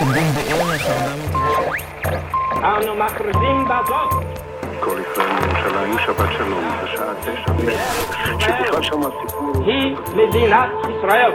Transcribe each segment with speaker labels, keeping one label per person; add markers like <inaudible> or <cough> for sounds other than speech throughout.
Speaker 1: תרגום בערך 490.
Speaker 2: אנו מכריזים בזאת
Speaker 3: כל ישראל מירושלים, שבת שלום, בשעה תשע. שבכלל שם הסיפור...
Speaker 2: היא מדינת ישראל.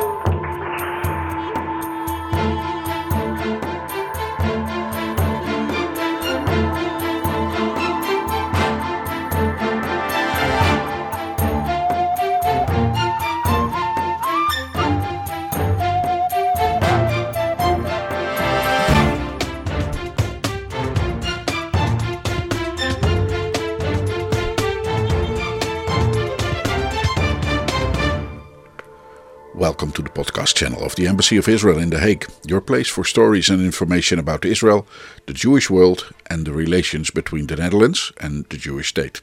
Speaker 4: Podcast channel of the Embassy of Israel in The Hague, your place for stories and information about Israel, the Jewish world, and the relations between the Netherlands and the Jewish state.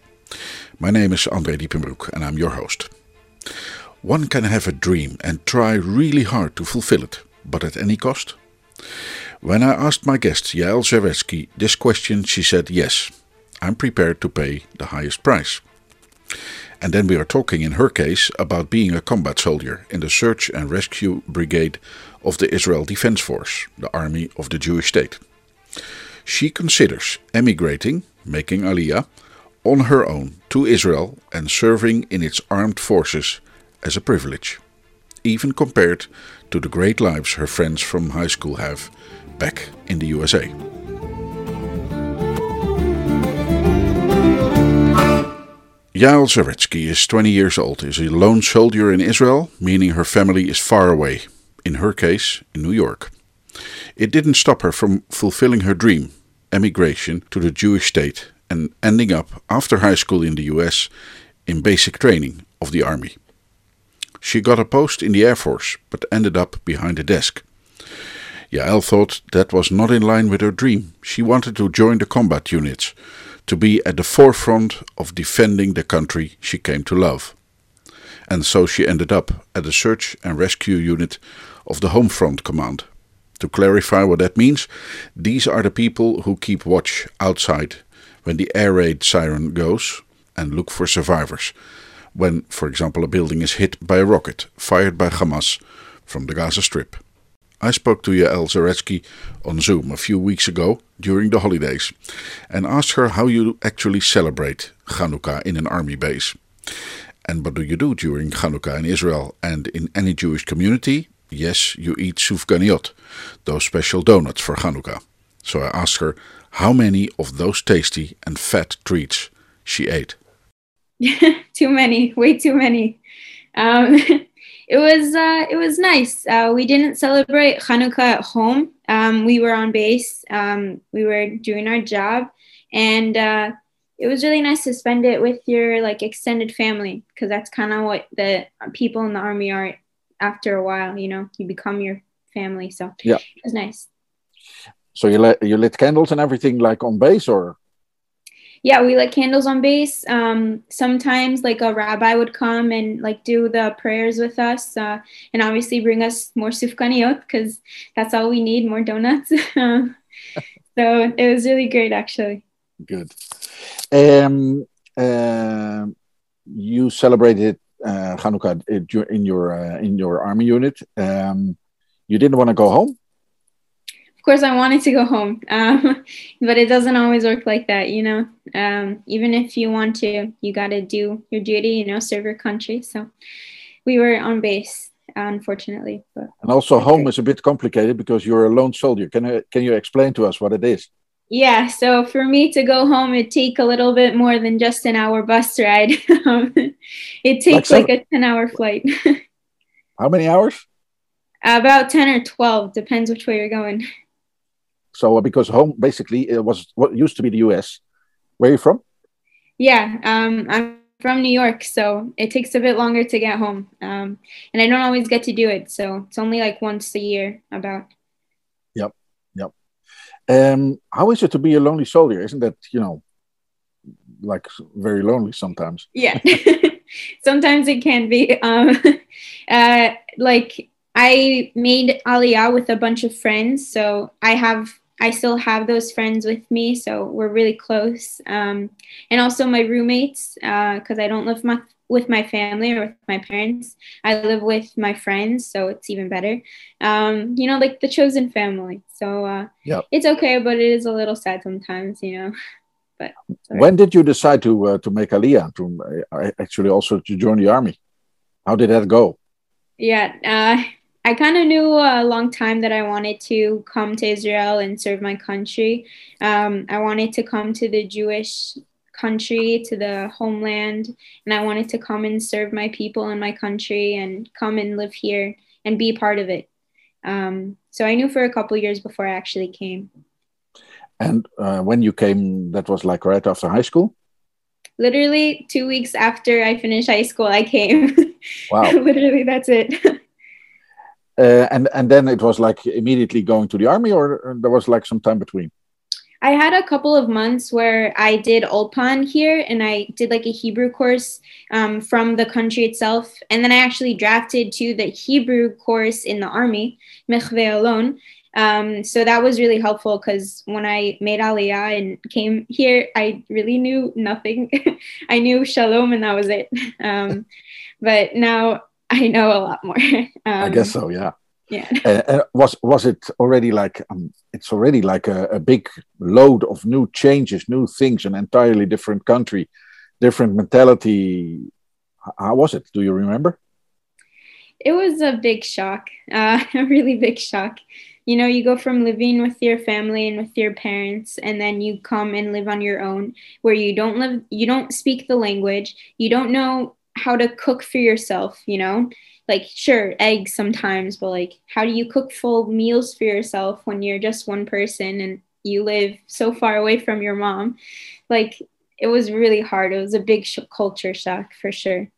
Speaker 4: My name is André Diepenbroek and I'm your host. One can have a dream and try really hard to fulfill it, but at any cost? When I asked my guest Yael Zaretsky this question, she said yes, I'm prepared to pay the highest price. And then we are talking in her case about being a combat soldier in the Search and Rescue Brigade of the Israel Defense Force, the army of the Jewish state. She considers emigrating, making Aliyah, on her own to Israel and serving in its armed forces as a privilege, even compared to the great lives her friends from high school have back in the USA. Yael Zaretsky is 20 years old, is a lone soldier in Israel, meaning her family is far away, in her case, in New York. It didn't stop her from fulfilling her dream, emigration to the Jewish state, and ending up, after high school in the US, in basic training of the army. She got a post in the Air Force, but ended up behind a desk. Yael thought that was not in line with her dream. She wanted to join the combat units, to be at the forefront of defending the country she came to love. And so she ended up at the search and rescue unit of the Home Front Command. To clarify what that means, these are the people who keep watch outside when the air raid siren goes and look for survivors. When, for example, a building is hit by a rocket fired by Hamas from the Gaza Strip. I spoke to Yael Zaretsky on Zoom a few weeks ago during the holidays and asked her how you actually celebrate Hanukkah in an army base. And what do you do during Hanukkah in Israel and in any Jewish community? Yes, you eat sufganiot, those special donuts for Hanukkah. So I asked her how many of those tasty and fat treats she ate. <laughs>
Speaker 5: too many, way too many. Um, <laughs> it was uh, it was nice. Uh, we didn't celebrate Hanukkah at home. Um, we were on base. Um, we were doing our job, and uh, it was really nice to spend it with your like extended family because that's kind of what the people in the army are. After a while, you know, you become your family. So
Speaker 4: Yeah.
Speaker 5: it was nice.
Speaker 4: So you lit you lit candles and everything like on base or
Speaker 5: Yeah, we lit candles on base. Um, sometimes like a rabbi would come and like do the prayers with us, uh, and obviously bring us more sufganiot because that's all we need, more donuts. <laughs> so it was really great, actually.
Speaker 4: good. Um, um you celebrated uh, Hanukkah uh, in your uh, in your army unit. Um, you didn't want to go home.
Speaker 5: Of course, I wanted to go home, um, <laughs> but it doesn't always work like that, you know. Um, even if you want to, you got to do your duty, you know, serve your country. So we were on base, unfortunately. But
Speaker 4: And also, home is a bit complicated because you're a lone soldier. Can you can you explain to us what it is?
Speaker 5: yeah, so for me to go home, it'd take a little bit more than just an hour bus ride. <laughs> Um, it takes
Speaker 4: seven-
Speaker 5: like a 10 hour flight, <laughs>
Speaker 4: How many hours?
Speaker 5: about 10 or 12, depends which way you're going.
Speaker 4: So, uh, because home basically it was what used to be the U.S. Where are you from?
Speaker 5: Yeah, um, I'm from New York, so it takes a bit longer to get home. Um, and I don't always get to do it, so it's only like once a year about. Yep, yep.
Speaker 4: Um, how is it to be a lonely soldier? Isn't that you know, like very lonely sometimes?
Speaker 5: Yeah, <laughs> sometimes it can be. <laughs> Um, uh, like I made Aliyah with a bunch of friends, so I have I still have those friends with me, so we're really close. Um, and also my roommates, because I don't live my, with my family or with my parents. I live with my friends, so it's even better. Um, you know, like the chosen family. So uh,
Speaker 4: yeah,
Speaker 5: it's okay, but it is a little sad sometimes, you know. <laughs> But
Speaker 4: when did you decide to uh, to make Aliyah to uh, actually also to join the army? How did that go?
Speaker 5: Yeah, uh, I kind of knew a long time that I wanted to come to Israel and serve my country. Um, I wanted to come to the Jewish country, to the homeland, and I wanted to come and serve my people and my country and come and live here and be part of it. Um, so I knew for a couple years before I actually came.
Speaker 4: And uh, when you came, that was like right after high school?
Speaker 5: Literally two weeks after I finished high school, I came. <laughs>
Speaker 4: Wow.
Speaker 5: Literally, that's it. <laughs>
Speaker 4: uh, and and then it was like immediately going to the army, or there was like some time between.
Speaker 5: I had a couple of months where I did Ulpan here and I did like a Hebrew course um, from the country itself. And then I actually drafted to the Hebrew course in the army, Mechve Alon. Um, so that was really helpful because when I made Aliyah and came here, I really knew nothing. <laughs> I knew Shalom and that was it. <laughs> Um, but now <laughs> I know a lot more. <laughs>
Speaker 4: I guess so, yeah.
Speaker 5: yeah.
Speaker 4: Uh, uh, was was it already like um, it's already like a, a, big load of new changes new things an entirely different country different mentality? How was it? Do you remember?
Speaker 5: It was a big shock <laughs> uh, a really big shock. You know you go from living with your family and with your parents and then you come and live on your own where you don't live you don't speak the language you don't know how to cook for yourself you know? Like sure eggs sometimes but like how do you cook full meals for yourself when you're just one person and you live so far away from your mom? Like it was really hard. It was a big sh- culture shock for sure.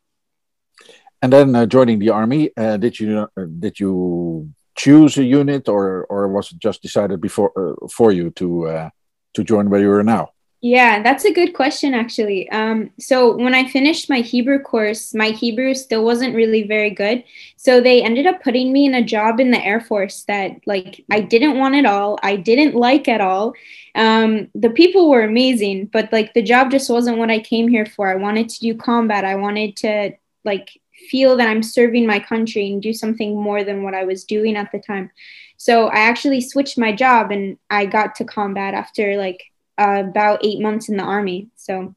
Speaker 4: And then uh, joining the army uh, did you uh, did you choose a unit or or was it just decided before uh, for you to uh, to join where you are now
Speaker 5: yeah, that's a good question, actually. Um, so, when I finished my Hebrew course, my Hebrew still wasn't really very good. So, they ended up putting me in a job in the Air Force that, like, I didn't want at all. I didn't like at all. Um, the people were amazing, but, like, the job just wasn't what I came here for. I wanted to do combat. I wanted to, like, feel that I'm serving my country and do something more than what I was doing at the time. So, I actually switched my job and I got to combat after, like, uh, about eight months in the army. So,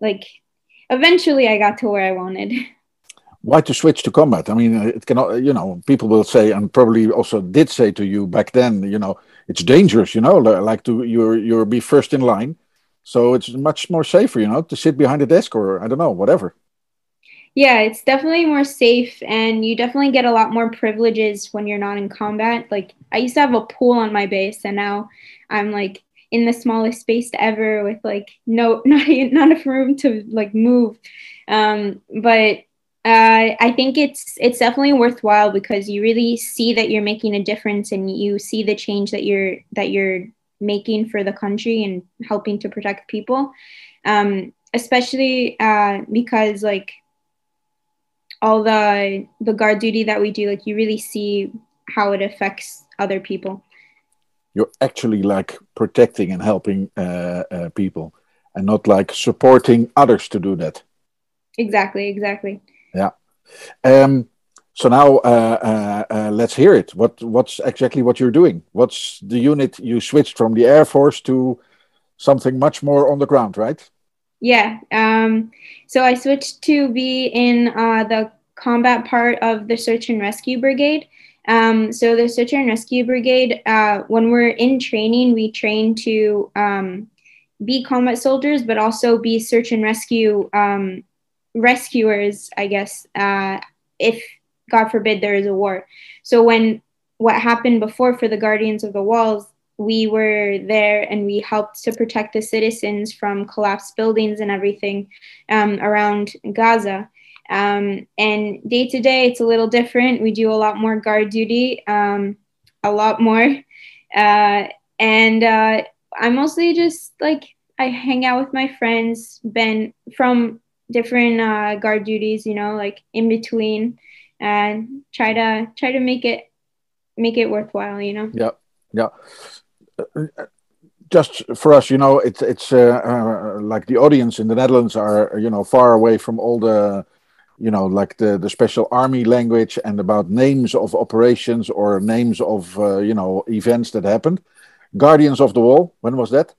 Speaker 5: like, eventually I got to where I wanted.
Speaker 4: Why to switch to combat? I mean, it cannot, you know, people will say, and probably also did say to you back then, you know, it's dangerous, you know, like to you're you're be first in line. So it's much more safer, you know, to sit behind a desk or I don't know, whatever.
Speaker 5: Yeah, it's definitely more safe, and you definitely get a lot more privileges when you're not in combat. Like I used to have a pool on my base, and now I'm like in the smallest space ever with like no <laughs> not not enough room to like move. Um, but uh, I think it's it's definitely worthwhile because you really see that you're making a difference and you see the change that you're that you're making for the country and helping to protect people. Um, especially uh, because like all the the guard duty that we do like you really see how it affects other people
Speaker 4: you're actually like protecting and helping uh, uh, people and not like supporting others to do that.
Speaker 5: Exactly exactly.
Speaker 4: Yeah. Um so now uh, uh, uh, let's hear it. What what's exactly what you're doing? What's the unit you switched from the air force to something much more on the ground right?
Speaker 5: Yeah um so i switched to be in uh, the combat part of the search and rescue brigade um, so the search and rescue brigade, uh, when we're in training, we train to um, be combat soldiers, but also be search and rescue um, rescuers, I guess, uh, if God forbid there is a war. So when what happened before for the Guardians of the Walls, we were there and we helped to protect the citizens from collapsed buildings and everything um, around Gaza. Um, and day to day, it's a little different. We do a lot more guard duty, um, a lot more. Uh, and uh, I mostly just like, I hang out with my friends, been from different uh, guard duties, you know, like in between, and try to try to make it make it worthwhile, you know.
Speaker 4: Yeah, yeah. Just for us, you know, it's it's uh, uh, like the audience in the Netherlands are you know far away from all the you know like the the special army language and about names of operations or names of uh, you know events that happened. Guardians of the Wall. When was that?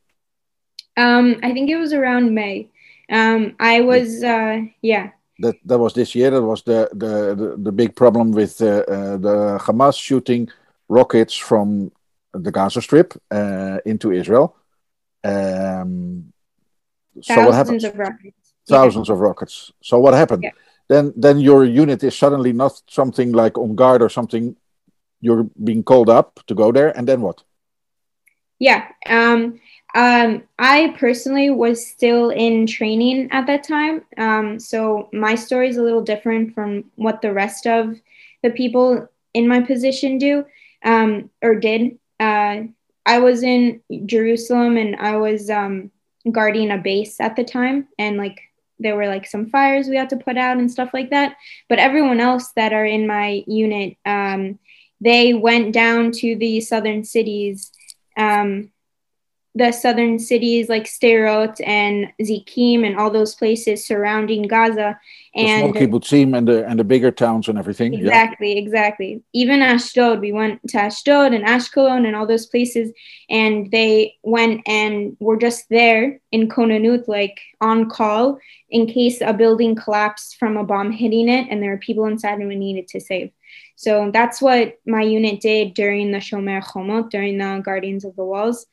Speaker 5: Um, I think it was around May. Um, I was uh, yeah.
Speaker 4: That that was this year. That was the the the, the big problem with uh, uh, the Hamas shooting rockets from the Gaza Strip uh, into Israel. Um,
Speaker 5: so what happened? Of rockets.
Speaker 4: Thousands yeah. of rockets. So what happened? Yeah. Then then your unit is suddenly not something like on guard or something. You're being called up to go there, and then what?
Speaker 5: Yeah. Um, um, I personally was still in training at that time. Um, so my story is a little different from what the rest of the people in my position do um, or did. Uh, I was in Jerusalem and I was um, guarding a base at the time. And like there were like some fires we had to put out and stuff like that. But everyone else that are in my unit, um, they went down to the southern cities um, the southern cities like Sderot and Zikim and all those places surrounding Gaza.
Speaker 4: And the kibbutzim and the and the bigger towns and everything.
Speaker 5: Exactly, yeah. exactly. Even Ashdod, we went to Ashdod and Ashkelon and all those places, and they went and were just there in Konanut, like on call in case a building collapsed from a bomb hitting it, and there were people inside and we needed to save. So that's what my unit did during the Shomer Chomot, during the Guardians of the Walls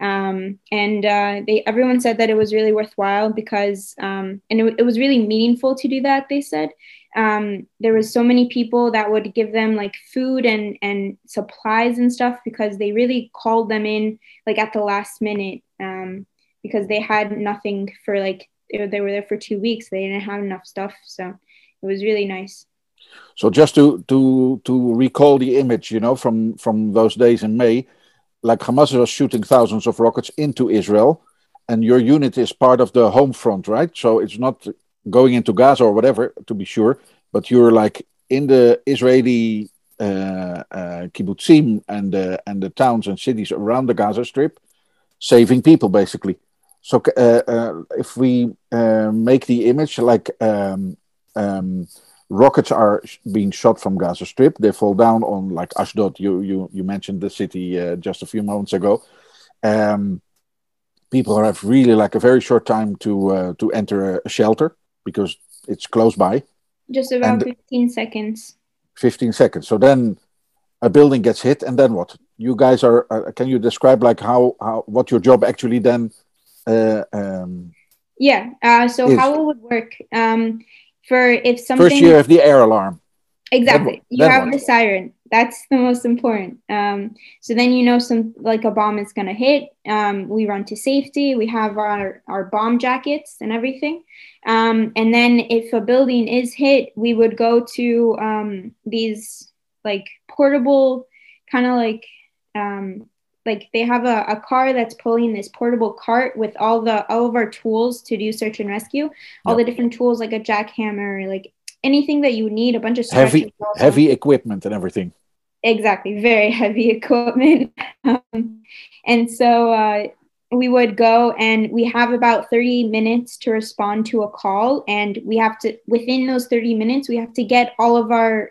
Speaker 5: um, and uh, they everyone said that it was really worthwhile because um, and it, it, was really meaningful to do that they said. Um, there was so many people that would give them like food and and supplies and stuff because they really called them in like at the last minute um, because they had nothing for like they, they were there for two weeks. They didn't have enough stuff so it was really nice.
Speaker 4: So just to to to recall the image you know from from those days in may like Hamas was shooting thousands of rockets into Israel, and your unit is part of the home front, right? So it's not going into Gaza or whatever, to be sure, but you're like in the Israeli uh, uh, kibbutzim and the and the towns and cities around the Gaza Strip, saving people basically. So uh, uh if we uh, make the image like um, um, rockets are being shot from Gaza Strip. They fall down on like Ashdod. You you you mentioned the city uh, just a few moments ago. Um, people have really like a very short time to uh, to enter a shelter because it's close by.
Speaker 5: Just about and 15 seconds.
Speaker 4: 15 seconds. So then a building gets hit, and then what? You guys are. Uh, can you describe like how how what your job actually then? Uh, um,
Speaker 5: yeah. Uh, so is. how it would work? Um, for if something
Speaker 4: first you have the air alarm.
Speaker 5: Exactly. You have the siren. That's the most important. Um, so then you know some like a bomb is going to hit. Um, we run to safety. We have our, our bomb jackets and everything. Um, and then if a building is hit we would go to um, these like portable kind of like um, like they have a, a car that's pulling this portable cart with all the all of our tools to do search and rescue. All yep. the different tools like a jackhammer like anything that you need a bunch of
Speaker 4: heavy heavy equipment and everything.
Speaker 5: Exactly very <laughs> heavy equipment. Um, and so uh, we would go and we have about 30 minutes to respond to a call. And we have to within those 30 minutes we have to get all of our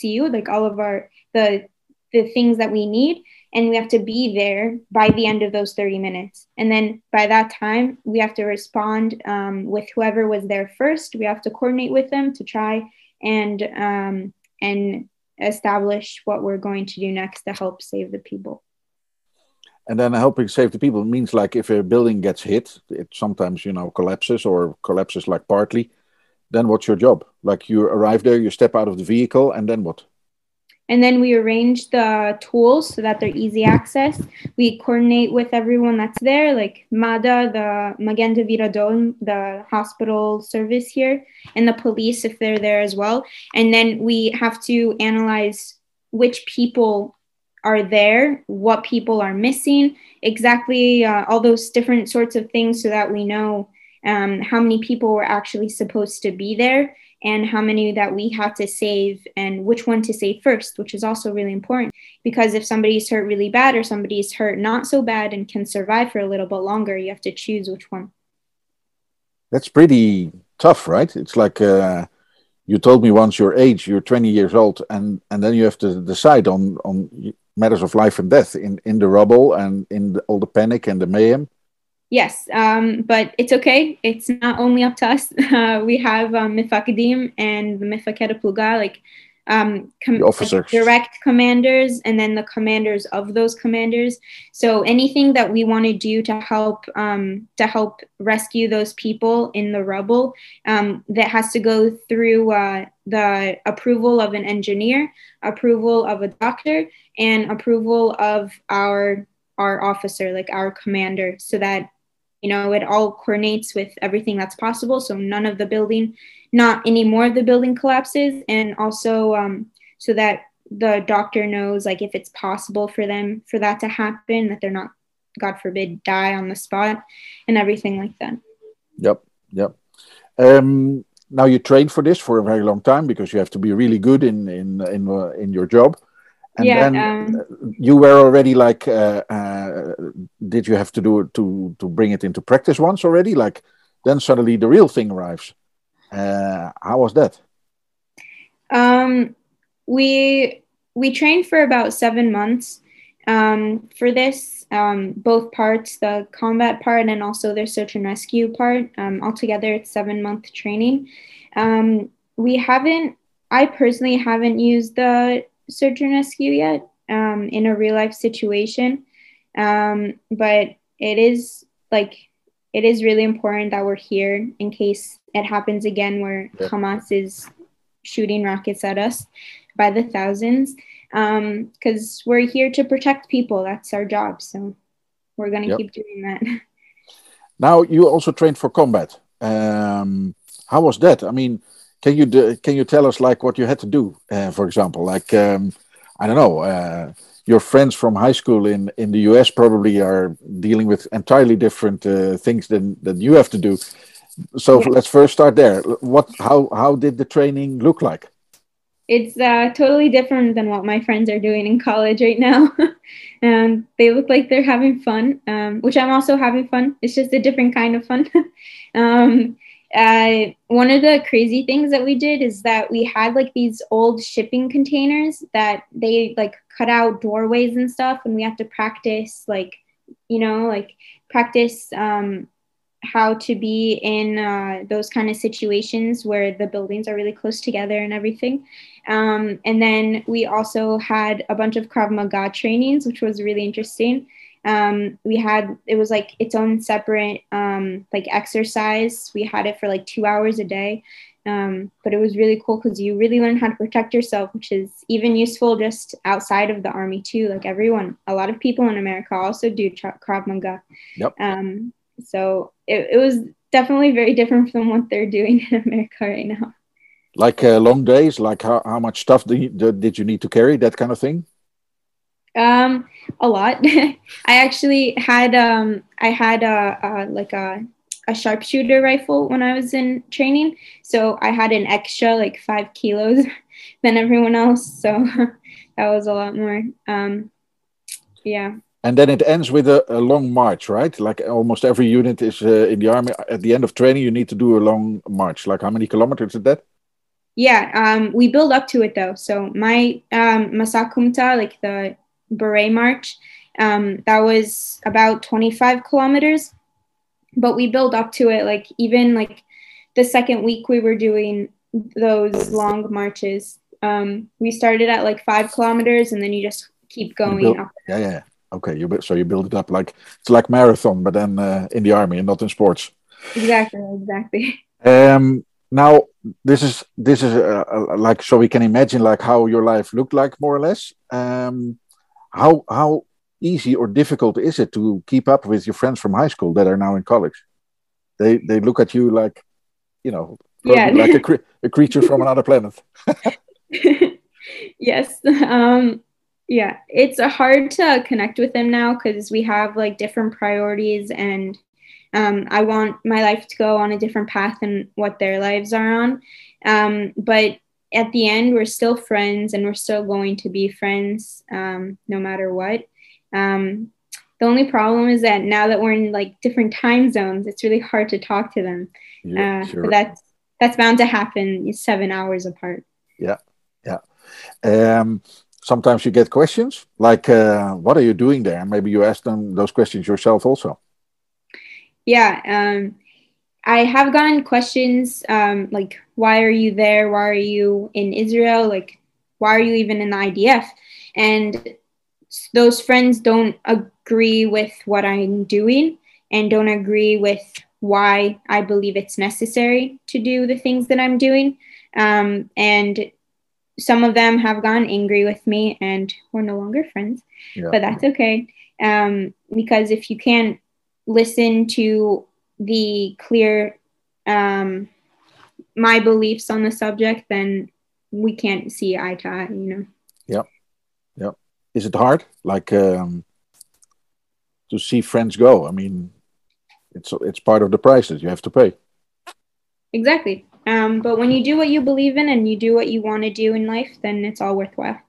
Speaker 5: CU like all of our the the things that we need and we have to be there by the end of those 30 minutes. And then by that time we have to respond um, with whoever was there first. We have to coordinate with them to try and um, and establish what we're going to do next to help save the people.
Speaker 4: And then helping save the people means like if a building gets hit it sometimes you know collapses or collapses like partly then what's your job? Like you arrive there you step out of the vehicle and then what
Speaker 5: and then we arrange the tools so that they're easy access. We coordinate with everyone that's there, like MADA, the Magen David Adom, the hospital service here, and the police if they're there as well. And then we have to analyze which people are there, what people are missing, exactly uh, all those different sorts of things so that we know um, how many people were actually supposed to be there and how many that we have to save and which one to save first, which is also really important because if somebody's hurt really bad or somebody's hurt not so bad and can survive for a little bit longer, you have to choose which one.
Speaker 4: That's pretty tough, right? It's like uh, you told me once your age, you're 20 years old, and, and then you have to decide on, on matters of life and death in, in the rubble and in the, all the panic and the mayhem.
Speaker 5: Yes, um, but it's okay. It's not only up to us. <laughs> Uh, we have um, Mifakadim and the Mifaketa Puga, like um, com-
Speaker 4: officers.
Speaker 5: direct commanders, and then the commanders of those commanders. So anything that we want to do to help um, to help rescue those people in the rubble, um, that has to go through uh, the approval of an engineer, approval of a doctor, and approval of our our officer, like our commander, so that you know it all coordinates with everything that's possible. So none of the building not any more of the building collapses. And also um, so that the doctor knows like if it's possible for them for that to happen that they're not god forbid die on the spot and everything like that.
Speaker 4: Yep yep. Um, now you trained for this for a very long time because you have to be really good in in in, uh, in your job and
Speaker 5: yeah,
Speaker 4: then
Speaker 5: um,
Speaker 4: you were already like uh, uh, did you have to do it to to bring it into practice once already? Like then suddenly the real thing arrives. Uh, how was that?
Speaker 5: Um, we we trained for about seven months. Um, for this um, both parts the combat part and also the search and rescue part um, altogether it's seven month training. Um, we haven't i personally haven't used the search and rescue yet um, in a real life situation. Um, but it is like, it is really important that we're here in case it happens again where yeah. Hamas is shooting rockets at us by the thousands. Because um, we're here to protect people. That's our job. So we're going to yep. keep doing that. <laughs>
Speaker 4: Now, you also trained for combat. Um, how was that? I mean, can you do, can you tell us like what you had to do, uh, for example, like um, I don't know, uh, your friends from high school in in the US probably are dealing with entirely different uh, things than than you have to do. So yeah. let's first start there. What how how did the training look like?
Speaker 5: It's uh, totally different than what my friends are doing in college right now. and <laughs> they look like they're having fun, um, which I'm also having fun. It's just a different kind of fun. <laughs> um, uh, one of the crazy things that we did is that we had like these old shipping containers that they like cut out doorways and stuff and we have to practice like you know like practice um, how to be in uh, those kind of situations where the buildings are really close together and everything. Um, and then we also had a bunch of krav maga trainings which was really interesting um, we had it was like its own separate um, like exercise. We had it for like two hours a day. Um, but it was really cool because you really learn how to protect yourself which is even useful just outside of the army too. Like everyone a lot of people in america also do krav maga.
Speaker 4: Yep.
Speaker 5: um, so it, it was definitely very different from what they're doing <laughs> in america right now.
Speaker 4: Like uh, long days? Like how, how much stuff did you, did you need to carry? That kind of thing
Speaker 5: um, a lot. <laughs> I actually had um, I had a, a like a a sharpshooter rifle when I was in training, so I had an extra like five kilos <laughs> than everyone else. So <laughs> that was a lot more. Um, yeah.
Speaker 4: And then it ends with a, a, long march, right? Like almost every unit is uh, in the army. At the end of training, you need to do a long march. Like how many kilometers is that?
Speaker 5: Yeah, um, we build up to it though. So my um, Masakumta, like the Beret March. Um, that was about 25 kilometers, but we built up to it. Like even like the second week we were doing those long marches. Um, we started at like five kilometers, and then you just keep going
Speaker 4: build. Yeah, yeah. Okay, you so you build it up like it's like marathon, but then uh, in the army and not in sports.
Speaker 5: Exactly, exactly.
Speaker 4: Um, now this is this is uh, uh, like so we can imagine like how your life looked like more or less. Um, how how easy or difficult is it to keep up with your friends from high school that are now in college? They they look at you like, you know,
Speaker 5: yeah.
Speaker 4: like a, cre- a creature from another planet. <laughs>
Speaker 5: yes. Um, yeah, it's hard to connect with them now because we have like different priorities and um, I want my life to go on a different path than what their lives are on. Um, but at the end, we're still friends and we're still going to be friends um, no matter what. Um, the only problem is that now that we're in like different time zones, it's really hard to talk to them.
Speaker 4: Yeah,
Speaker 5: uh,
Speaker 4: sure.
Speaker 5: But that's that's bound to happen. seven hours apart.
Speaker 4: Yeah, yeah. Um, sometimes you get questions like, uh, "What are you doing there?" Maybe you ask them those questions yourself also.
Speaker 5: Yeah, um, I have gotten questions um, like, "Why are you there? Why are you in Israel? Like, why are you even in the IDF?" And those friends don't agree with what I'm doing and don't agree with why I believe it's necessary to do the things that I'm doing. Um, and some of them have gone angry with me and we're no longer friends,
Speaker 4: Yeah.
Speaker 5: but that's okay. Um, because if you can't listen to the clear, um, my beliefs on the subject, then we can't see eye to eye, you know? Yeah, yeah.
Speaker 4: Is it hard, like, um, to see friends go? I mean, it's it's part of the price that you have to pay.
Speaker 5: Exactly. Um, but when you do what you believe in and you do what you want to do in life, then it's all worthwhile.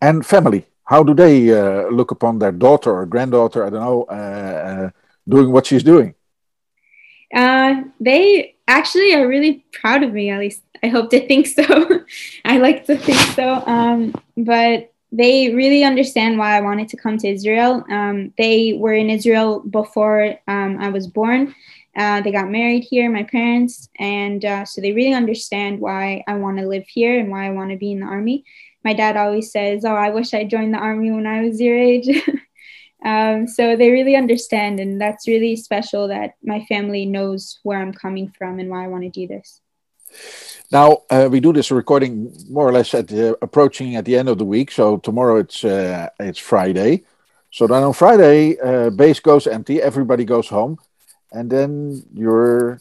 Speaker 4: And family, how do they uh, look upon their daughter or granddaughter? I don't know, uh, uh, doing what she's doing.
Speaker 5: Uh, they actually are really proud of me, at least I hope to think so. <laughs> I like to think so. Um, but they really understand why I wanted to come to Israel. Um, they were in Israel before um, I was born. Uh, they got married here, my parents, and uh, so they really understand why I want to live here and why I want to be in the army. My dad always says, "Oh, I wish I joined the army when I was your age." <laughs> um, so they really understand, and that's really special that my family knows where I'm coming from and why I want to do this.
Speaker 4: Now uh, we do this recording more or less at the, approaching at the end of the week. So tomorrow it's uh, it's Friday. So then on Friday, uh, base goes empty. Everybody goes home, and then you're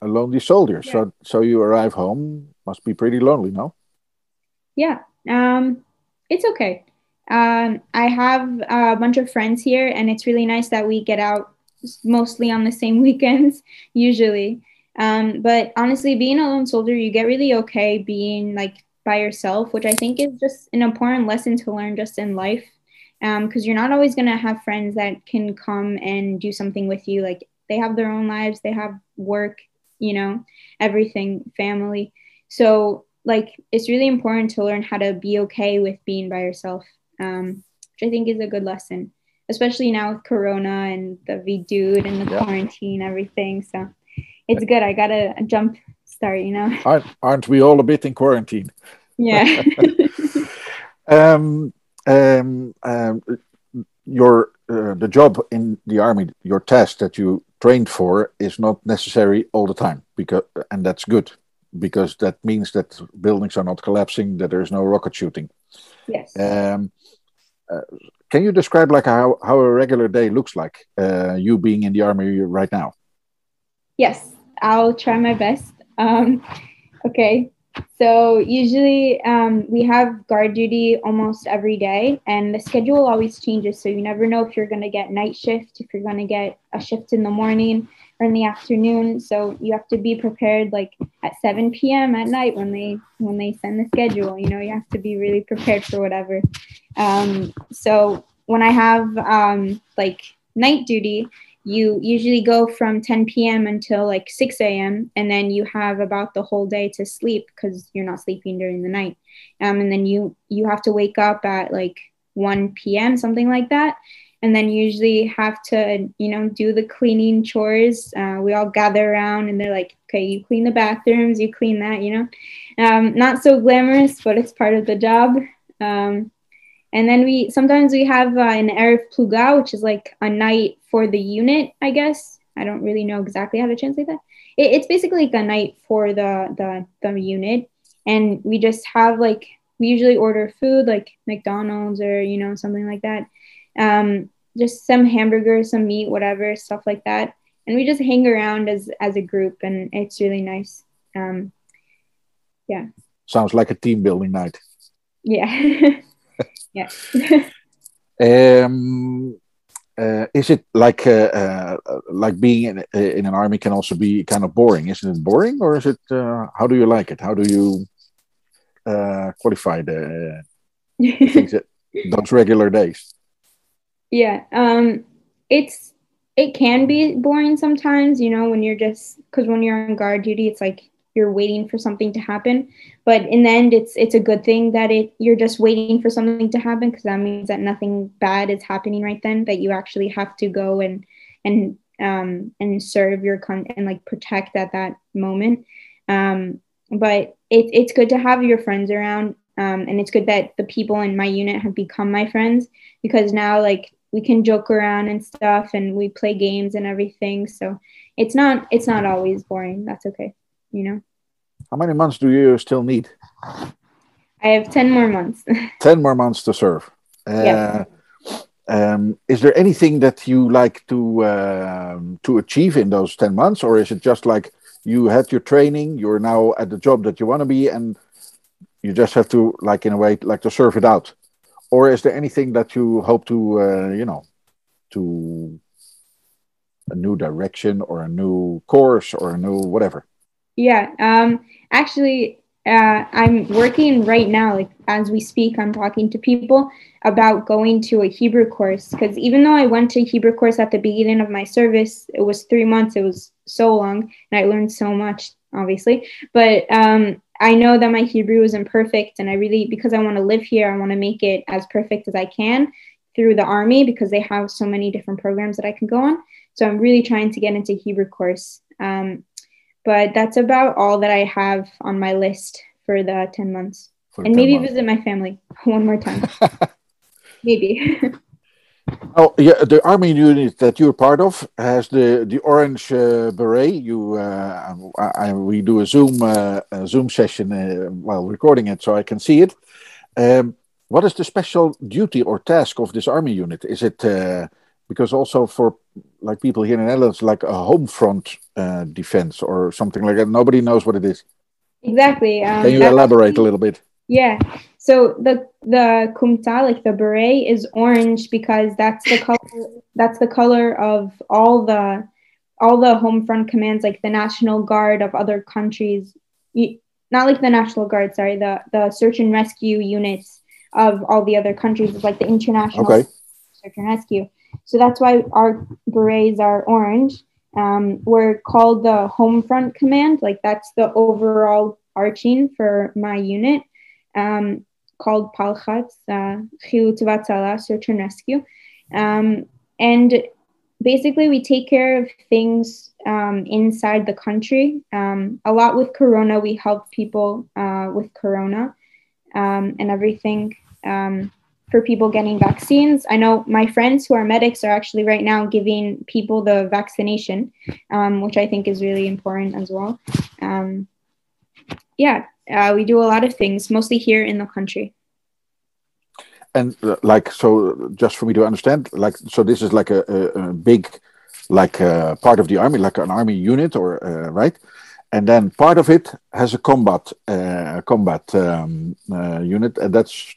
Speaker 4: a lonely soldier. So so you arrive home. Must be pretty lonely, no?
Speaker 5: Yeah, um, it's okay. Um, I have a bunch of friends here, and it's really nice that we get out mostly on the same <laughs> weekends, usually. Um, but honestly, being a lone soldier, you get really okay being like by yourself, which I think is just an important lesson to learn just in life. Because um, you're not always going to have friends that can come and do something with you. Like they have their own lives, they have work, you know, everything, family. So, like, it's really important to learn how to be okay with being by yourself, um, which I think is a good lesson, especially now with Corona and the bidud and the
Speaker 4: Yeah.
Speaker 5: quarantine, everything. So, it's good. I got a, jump start, you know?
Speaker 4: Aren't, aren't we all a bit in quarantine?
Speaker 5: Yeah. <laughs>
Speaker 4: Um, um, um, your uh, the job in the army, your task that you trained for, is not necessary all the time because, and that's good because that means that buildings are not collapsing, that there is no rocket shooting.
Speaker 5: yes.
Speaker 4: Um, can you describe like how, how a regular day looks like? Uh, you being in the army right now.
Speaker 5: Yes, I'll try my best. Um, okay, so usually um, we have guard duty almost every day, and the schedule always changes. So you never know if you're going to get night shift, if you're going to get a shift in the morning or in the afternoon. So you have to be prepared, like at 7 p.m. at night when they when they send the schedule. You know, you have to be really prepared for whatever. Um, so when I have um, like night duty, you usually go from 10 p.m. until like 6 a.m. and then you have about the whole day to sleep because you're not sleeping during the night. Um, and then you you have to wake up at like 1 p.m. something like that, and then usually have to you know do the cleaning chores. Uh, we all gather around and they're like, okay, you clean the bathrooms, you clean that, you know. Um, not so glamorous, but it's part of the job. Um, and then we sometimes we have uh, an Erev Pluga, which is like a night for the unit, I guess. I don't really know exactly how to translate that. It, it's basically like a night for the, the the unit, and we just have like we usually order food like McDonald's or you know something like that, um, just some hamburgers, some meat, whatever stuff like that, and we just hang around as as a group, and it's really nice. Um, yeah,
Speaker 4: Sounds like a team building night.
Speaker 5: yeah, <laughs> yeah. <laughs>
Speaker 4: Um, uh, is it like uh, uh, like being in, uh, in an army can also be kind of boring? Isn't it boring, or is it? Uh, how do you like it? How do you uh, qualify the things that, <laughs> those regular days?
Speaker 5: Yeah, um, it's it can be boring sometimes. You know, when you're just because when you're on guard duty, it's like you're waiting for something to happen. But in the end it's it's a good thing that it you're just waiting for something to happen because that means that nothing bad is happening right then that you actually have to go and and um and serve your con and like protect at that moment. Um but it, it's good to have your friends around um and it's good that the people in my unit have become my friends because now like we can joke around and stuff and we play games and everything. So it's not it's not always boring. That's okay you know.
Speaker 4: How many months do you still need?
Speaker 5: I have 10 more months. <laughs>
Speaker 4: 10 more months to serve. Uh, yeah. Um, is there anything that you like to um, to achieve in those 10 months or is it just like you had your training you're now at the job that you want to be and you just have to like in a way like to serve it out or is there anything that you hope to uh, you know to a new direction or a new course or a new whatever
Speaker 5: yeah. Um, actually, uh, I'm working right now, like as we speak, I'm talking to people about going to a Hebrew course. Because even though I went to Hebrew course at the beginning of my service, it was three months, it was so long, and I learned so much, obviously. But um, I know that my Hebrew isn't perfect, and I really, because I want to live here, I want to make it as perfect as I can through the army because they have so many different programs that I can go on. So I'm really trying to get into Hebrew course. Um, but that's about all that I have on my list for the 10 months. For and maybe months. visit my family <laughs> one more time. <laughs> maybe. <laughs>
Speaker 4: oh yeah, the army unit that you're part of has the the orange uh, beret. You, uh, I, we do a Zoom uh, a Zoom session uh, while recording it, so I can see it. Um, what is the special duty or task of this army unit? Is it uh, because also for like people here in the Netherlands, like a home front uh, defense or something like that. Nobody knows what it is.
Speaker 5: Exactly.
Speaker 4: Um, Can you elaborate a little bit?
Speaker 5: Yeah. So the the kumta, like the beret, is orange because that's the <laughs> color. That's the color of all the all the home front commands, like the National Guard of other countries. Not like the National Guard. Sorry, the the search and rescue units of all the other countries, like the international
Speaker 4: okay.
Speaker 5: search and rescue. So that's why our berets are orange. Um, we're called the home front command. Like that's the overall arching for my unit um, called Palchat, uh, search and rescue. Um, and basically we take care of things um, inside the country. Um, a lot with Corona, we help people uh, with Corona um, and everything. Um, for people getting vaccines. I know my friends who are medics are actually right now giving people the vaccination, um, which I think is really important as well. Um, yeah, uh, we do a lot of things, mostly here in the country.
Speaker 4: And uh, like, so just for me to understand, like, so this is like a, a, a big, like uh, part of the army, like an army unit, or uh, right? And then part of it has a combat uh, combat um, uh, unit, and that's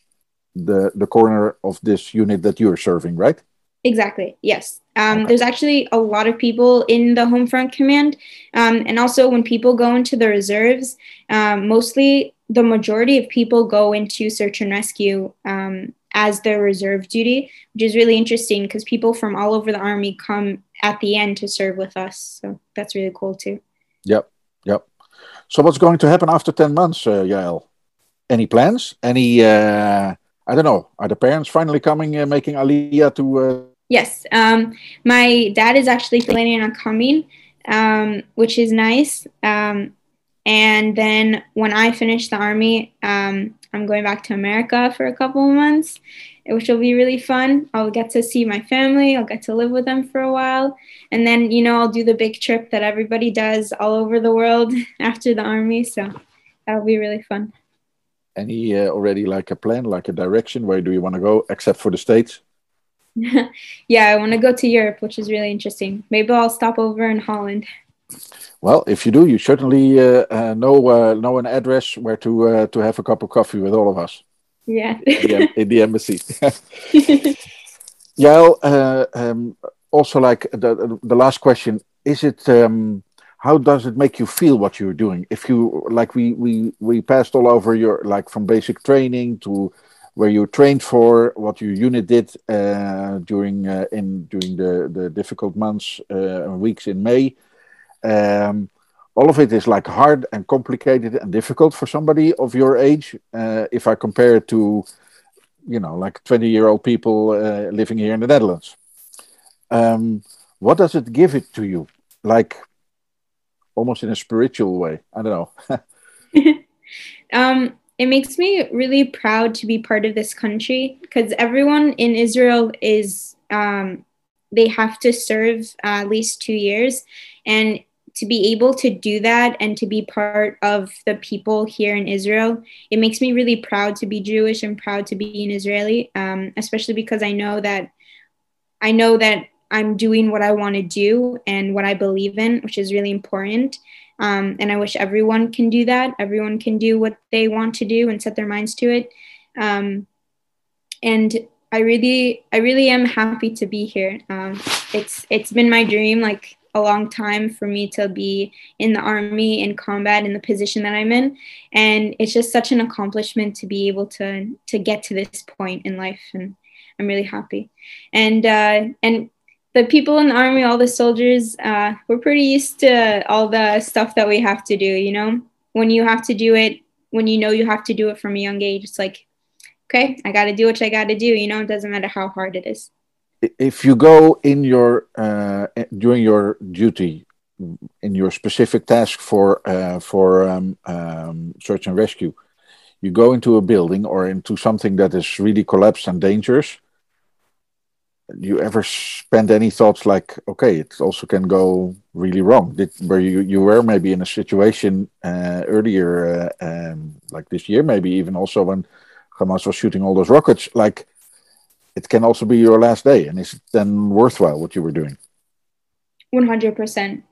Speaker 4: the the corner of this unit that you're serving, right?
Speaker 5: Exactly. Yes. Um, okay. There's actually a lot of people in the home front command, um, and also when people go into the reserves, um, mostly the majority of people go into search and rescue um, as their reserve duty, which is really interesting because people from all over the army come at the end to serve with us. So that's really cool too.
Speaker 4: Yep. Yep. So what's going to happen after ten months, uh, Yael? Any plans? Any? Uh I don't know. Are the parents finally coming, uh, making Aliyah to? Uh...
Speaker 5: Yes, um, my dad is actually planning on coming, um, which is nice. Um, and then when I finish the army, um, I'm going back to America for a couple of months, which will be really fun. I'll get to see my family. I'll get to live with them for a while, and then you know I'll do the big trip that everybody does all over the world <laughs> after the army. So that'll be really fun
Speaker 4: any uh, already like a plan, like a direction? Where do you want to go, except for the states? <laughs>
Speaker 5: yeah, I want to go to Europe, which is really interesting. Maybe I'll stop over in Holland.
Speaker 4: Well, if you do, you certainly uh, uh, know uh, know an address where to uh, to have a cup of coffee with all of us.
Speaker 5: Yeah,
Speaker 4: in, the, in the embassy. <laughs> <laughs> yeah, uh, um, also like the the last question is it um, how does it make you feel what you're doing? If you like we we we passed all over your like from basic training to where you trained for what your unit did uh, during uh, in during the the difficult months uh, and weeks in May. Um, all of it is like hard and complicated and difficult for somebody of your age uh, if I compare it to you know like 20 year old people uh, living here in the Netherlands. Um, what does it give it to you? Like almost in a spiritual way. I don't
Speaker 5: know. <laughs> <laughs> Um, it makes me really proud to be part of this country because everyone in israel is um, they have to serve uh, at least two years. And to be able to do that and to be part of the people here in Israel, it makes me really proud to be Jewish and proud to be an Israeli, um, especially because I know that I know that I'm doing what I want to do and what I believe in, which is really important. Um, and I wish everyone can do that. Everyone can do what they want to do and set their minds to it. Um, and I really, I really am happy to be here. Um, it's it's been my dream like a long time for me to be in the army in combat in the position that I'm in, and it's just such an accomplishment to be able to to get to this point in life. And I'm really happy. And uh, and the people in the army, all the soldiers, uh, we're pretty used to all the stuff that we have to do. You know, when you have to do it, when you know you have to do it from a young age, it's like, okay, I got to do what I got to do. You know, it doesn't matter how hard it is.
Speaker 4: If you go in your uh, during your duty in your specific task for uh, for um, um, search and rescue, you go into a building or into something that is really collapsed and dangerous you ever spend any thoughts like, okay, it also can go really wrong? Did where you you were maybe in a situation uh, earlier, uh, um, like this year, maybe even also when Hamas was shooting all those rockets, like it can also be your last day, and is it then worthwhile what you were doing?
Speaker 5: One hundred percent.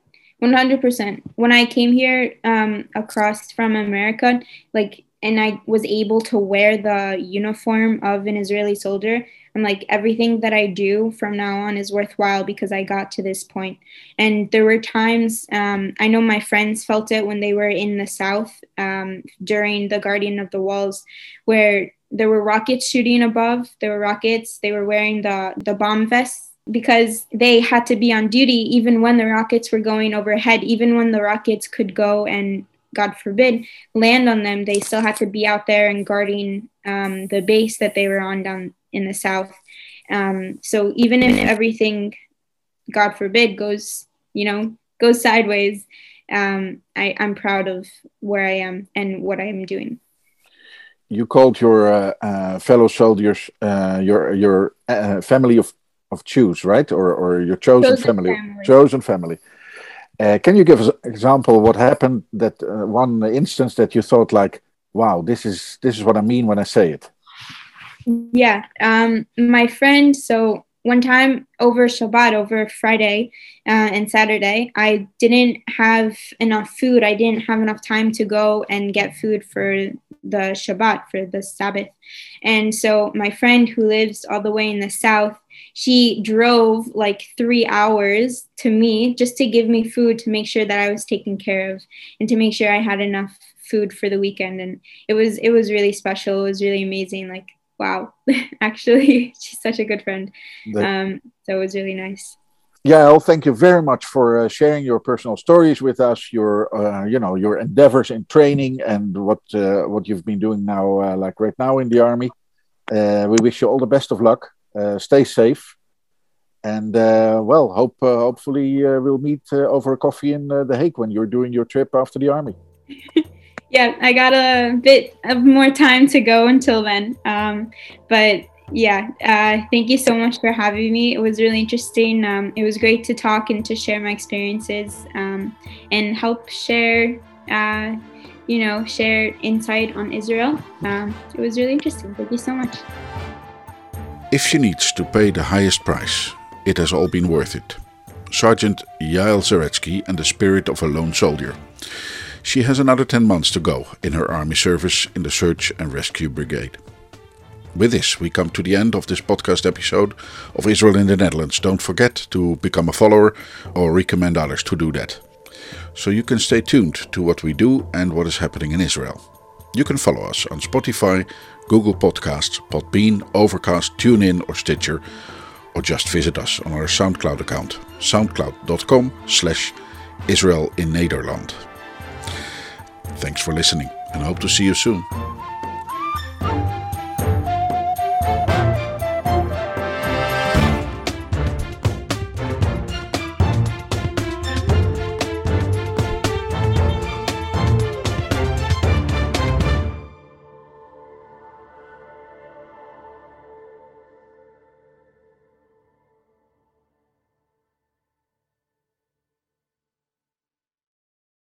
Speaker 5: 100% when i came here um, across from america like and i was able to wear the uniform of an israeli soldier I'm like, everything that I do from now on is worthwhile because I got to this point. And there were times, um, I know my friends felt it when they were in the South um, during the Guardian of the Walls, where there were rockets shooting above, there were rockets, they were wearing the, the bomb vests because they had to be on duty even when the rockets were going overhead, even when the rockets could go and God forbid, land on them, they still had to be out there and guarding um, the base that they were on down in the south. Um, so even if everything, God forbid, goes you know goes sideways, um, I, I'm proud of where I am and what I am doing.
Speaker 4: You called your uh, uh, fellow soldiers uh, your your uh, family of of Jews, right, or or your chosen, chosen family, family, chosen family. Uh, can you give us an example of what happened? That uh, one instance that you thought like, "Wow, this is this is what I mean when I say it."
Speaker 5: Yeah. Um, my friend, so one time over Shabbat, over Friday uh, and Saturday, I didn't have enough food. I didn't have enough time to go and get food for the Shabbat, for the Sabbath. And so my friend who lives all the way in the south, she drove like three hours to me just to give me food to make sure that I was taken care of and to make sure I had enough food for the weekend. And it was it was really special. It was really amazing. Like wow, <laughs> actually, <laughs> she's such a good friend. Um, so it was really nice.
Speaker 4: Yeah, thank you very much for uh, sharing your personal stories with us, your, uh, you know, your endeavors in training and what uh, what you've been doing now, uh, like right now in the army. Uh, we wish you all the best of luck. Uh, stay safe, and well, hope hopefully we'll meet over a coffee in The Hague when you're doing your trip after the army. <laughs>
Speaker 5: yeah, I got a bit of more time to go until then. Um, but yeah, uh, thank you so much for having me. It was really interesting. Um, it was great to talk and to share my experiences um, and help share, uh, you know, share insight on Israel. Um, it was really interesting. Thank you so much.
Speaker 6: If she needs to pay the highest price, it has all been worth it. Sergeant Yael Zaretsky and the spirit of a lone soldier. She has another 10 months to go in her army service in the Search and Rescue Brigade.
Speaker 4: With this, we come to the end of this podcast episode of Israel in the Netherlands. Don't forget to become a follower or recommend others to do that. So you can stay tuned to what we do and what is happening in Israel. You can follow us on Spotify, Google Podcasts, Podbean, Overcast, TuneIn or Stitcher, or just visit us on our SoundCloud account, soundcloud.com slash Israel in Nederland. Thanks for listening and hope to see you soon.